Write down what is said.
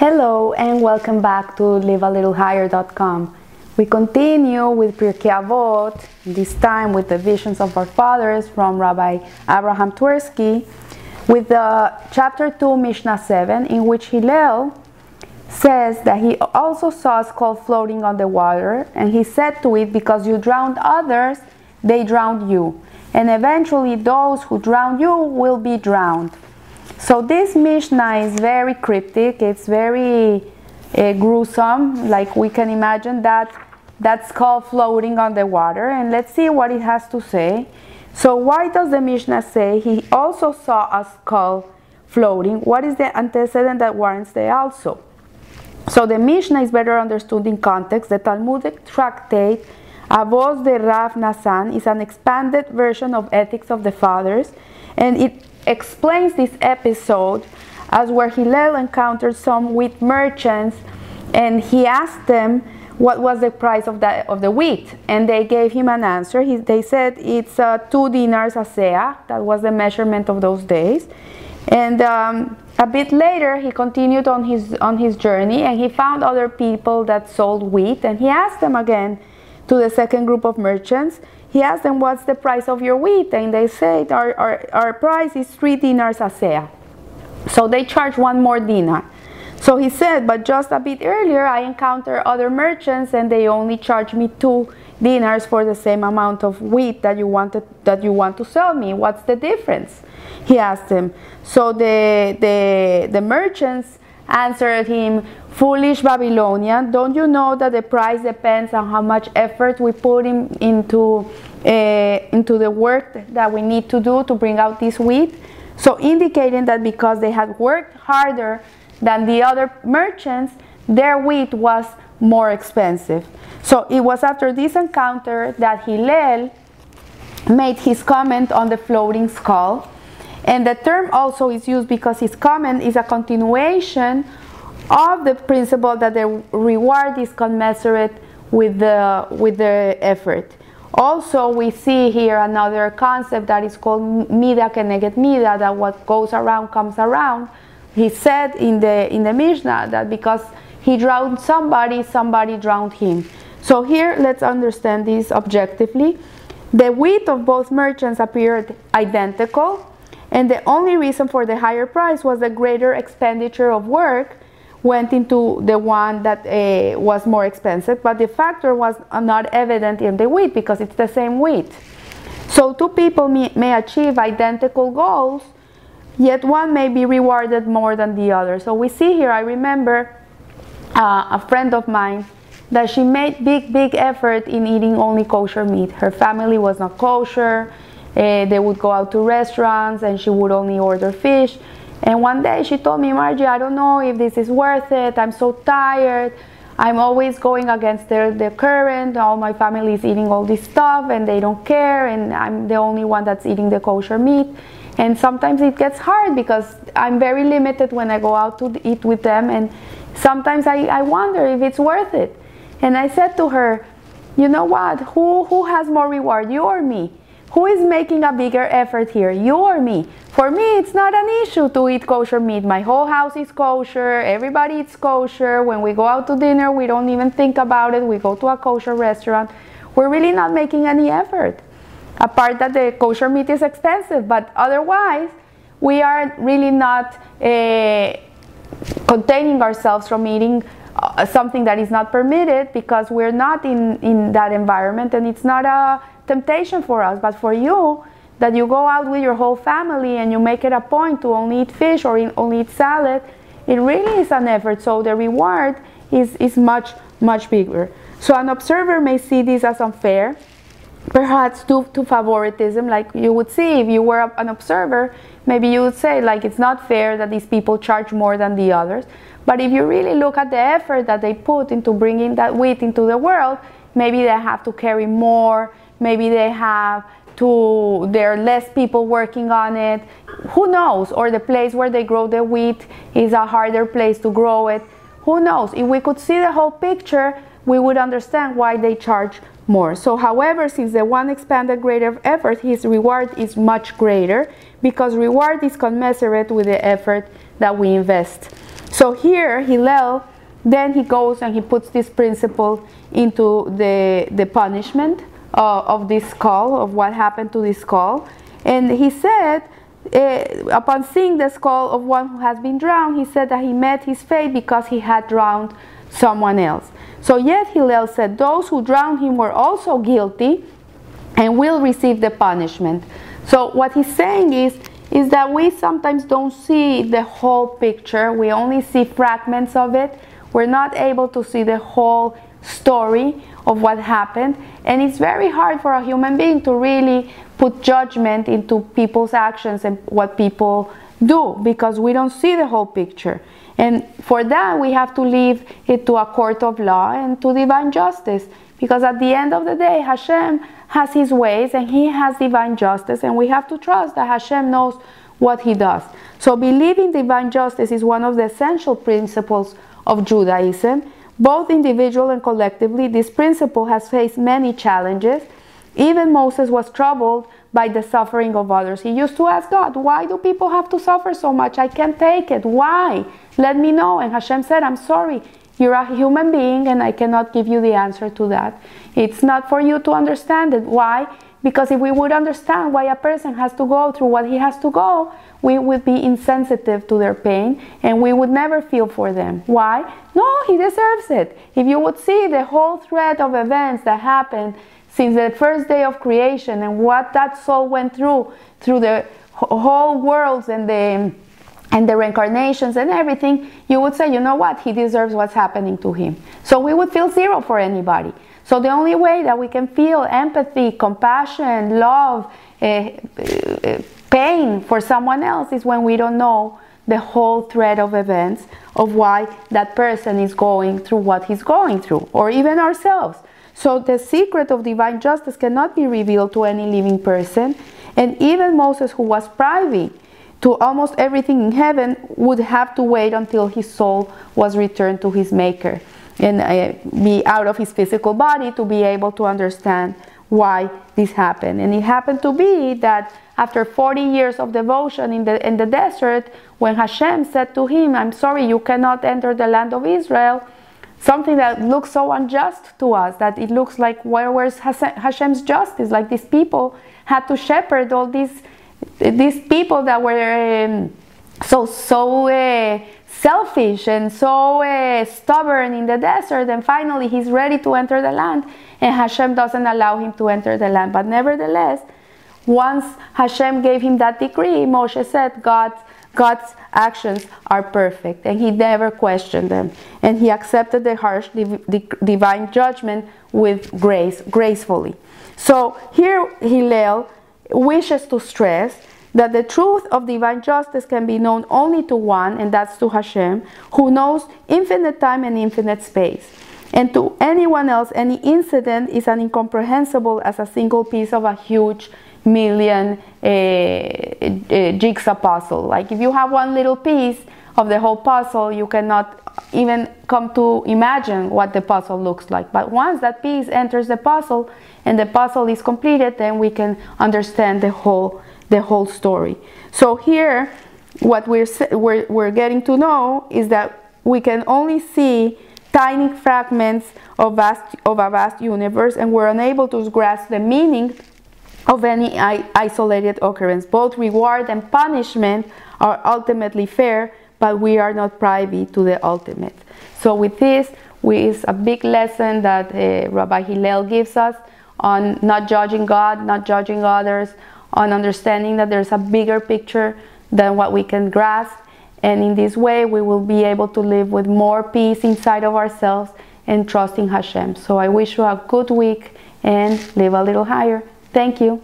Hello and welcome back to livealittlehigher.com. We continue with Pirkei Avot, this time with the visions of our fathers from Rabbi Abraham Twersky, with the chapter 2, Mishnah 7, in which Hillel says that he also saw a skull floating on the water, and he said to it, Because you drowned others, they drowned you, and eventually those who drowned you will be drowned. So this Mishnah is very cryptic, it's very uh, gruesome, like we can imagine that that skull floating on the water, and let's see what it has to say. So why does the Mishnah say he also saw a skull floating? What is the antecedent that warrants the also? So the Mishnah is better understood in context. The Talmudic tractate Avos de Rav Nassan is an expanded version of Ethics of the Fathers, and it explains this episode as where Hillel encountered some wheat merchants, and he asked them what was the price of the of the wheat, and they gave him an answer. He, they said it's uh, two dinars a seah. That was the measurement of those days, and. Um, a bit later, he continued on his on his journey, and he found other people that sold wheat, and he asked them again to the second group of merchants. He asked them, "What's the price of your wheat?" And they said, "Our our, our price is three dinars a seah." So they charged one more dinar. So he said, "But just a bit earlier, I encountered other merchants, and they only charged me two dinars for the same amount of wheat that you wanted that you want to sell me what's the difference he asked them. so the the the merchants answered him foolish babylonian don't you know that the price depends on how much effort we put in, into uh, into the work that we need to do to bring out this wheat so indicating that because they had worked harder than the other merchants their wheat was more expensive so it was after this encounter that Hillel made his comment on the floating skull. And the term also is used because it's comment is a continuation of the principle that the reward is commensurate with the, with the effort. Also, we see here another concept that is called mida keneged mida, that what goes around comes around. He said in the, in the Mishnah that because he drowned somebody, somebody drowned him. So here, let's understand this objectively. The wheat of both merchants appeared identical, and the only reason for the higher price was the greater expenditure of work went into the one that uh, was more expensive, but the factor was not evident in the wheat because it's the same wheat. So two people may, may achieve identical goals, yet one may be rewarded more than the other. So we see here, I remember uh, a friend of mine that she made big, big effort in eating only kosher meat. Her family was not kosher. Uh, they would go out to restaurants and she would only order fish. And one day she told me, Margie, I don't know if this is worth it. I'm so tired. I'm always going against the, the current. All my family is eating all this stuff and they don't care. And I'm the only one that's eating the kosher meat. And sometimes it gets hard because I'm very limited when I go out to eat with them. And sometimes I, I wonder if it's worth it. And I said to her, You know what? Who, who has more reward, you or me? Who is making a bigger effort here, you or me? For me, it's not an issue to eat kosher meat. My whole house is kosher, everybody eats kosher. When we go out to dinner, we don't even think about it. We go to a kosher restaurant. We're really not making any effort. Apart that the kosher meat is expensive, but otherwise, we are really not uh, containing ourselves from eating uh, something that is not permitted because we're not in, in that environment and it's not a temptation for us. But for you, that you go out with your whole family and you make it a point to only eat fish or only eat salad, it really is an effort. So the reward is, is much, much bigger. So an observer may see this as unfair, perhaps due to favoritism, like you would see if you were an observer, maybe you would say like it's not fair that these people charge more than the others. But if you really look at the effort that they put into bringing that wheat into the world, maybe they have to carry more, maybe they have to, there are less people working on it. Who knows? Or the place where they grow the wheat is a harder place to grow it. Who knows? If we could see the whole picture, we would understand why they charge more. So, however, since the one expanded greater effort, his reward is much greater because reward is commensurate with the effort that we invest. So here, Hillel, then he goes and he puts this principle into the, the punishment uh, of this skull, of what happened to this skull. And he said, uh, upon seeing the skull of one who has been drowned, he said that he met his fate because he had drowned someone else. So yet Hillel said, those who drowned him were also guilty and will receive the punishment. So what he's saying is, is that we sometimes don't see the whole picture. We only see fragments of it. We're not able to see the whole story of what happened. And it's very hard for a human being to really put judgment into people's actions and what people do because we don't see the whole picture. And for that, we have to leave it to a court of law and to divine justice. Because at the end of the day, Hashem has his ways and he has divine justice, and we have to trust that Hashem knows what he does. So, believing divine justice is one of the essential principles of Judaism. Both individual and collectively, this principle has faced many challenges. Even Moses was troubled by the suffering of others. He used to ask God, Why do people have to suffer so much? I can't take it. Why? Let me know. And Hashem said, I'm sorry. You're a human being and I cannot give you the answer to that. It's not for you to understand it. Why? Because if we would understand why a person has to go through what he has to go, we would be insensitive to their pain and we would never feel for them. Why? No, he deserves it. If you would see the whole thread of events that happened since the first day of creation and what that soul went through, through the whole worlds and the and the reincarnations and everything, you would say, you know what, he deserves what's happening to him. So we would feel zero for anybody. So the only way that we can feel empathy, compassion, love, uh, uh, pain for someone else is when we don't know the whole thread of events of why that person is going through what he's going through, or even ourselves. So the secret of divine justice cannot be revealed to any living person. And even Moses, who was privy to almost everything in heaven would have to wait until his soul was returned to his maker and uh, be out of his physical body to be able to understand why this happened. And it happened to be that after 40 years of devotion in the, in the desert, when Hashem said to him, I'm sorry, you cannot enter the land of Israel, something that looks so unjust to us that it looks like where where's Hashem's justice? Like these people had to shepherd all these these people that were um, so so uh, selfish and so uh, stubborn in the desert and finally he's ready to enter the land and Hashem doesn't allow him to enter the land. But nevertheless once Hashem gave him that decree Moshe said God God's actions are perfect and he never questioned them. And he accepted the harsh div- divine judgment with grace gracefully. So here Hillel wishes to stress that the truth of divine justice can be known only to one, and that's to Hashem, who knows infinite time and infinite space. And to anyone else, any incident is as incomprehensible as a single piece of a huge million uh, uh, jigsaw puzzle. Like if you have one little piece of the whole puzzle, you cannot even come to imagine what the puzzle looks like. But once that piece enters the puzzle and the puzzle is completed, then we can understand the whole the whole story. So here, what we're, we're, we're getting to know is that we can only see tiny fragments of, vast, of a vast universe and we're unable to grasp the meaning of any isolated occurrence. Both reward and punishment are ultimately fair, but we are not privy to the ultimate. So with this, we, is a big lesson that uh, Rabbi Hillel gives us on not judging God, not judging others, on understanding that there's a bigger picture than what we can grasp. And in this way, we will be able to live with more peace inside of ourselves and trusting Hashem. So I wish you a good week and live a little higher. Thank you.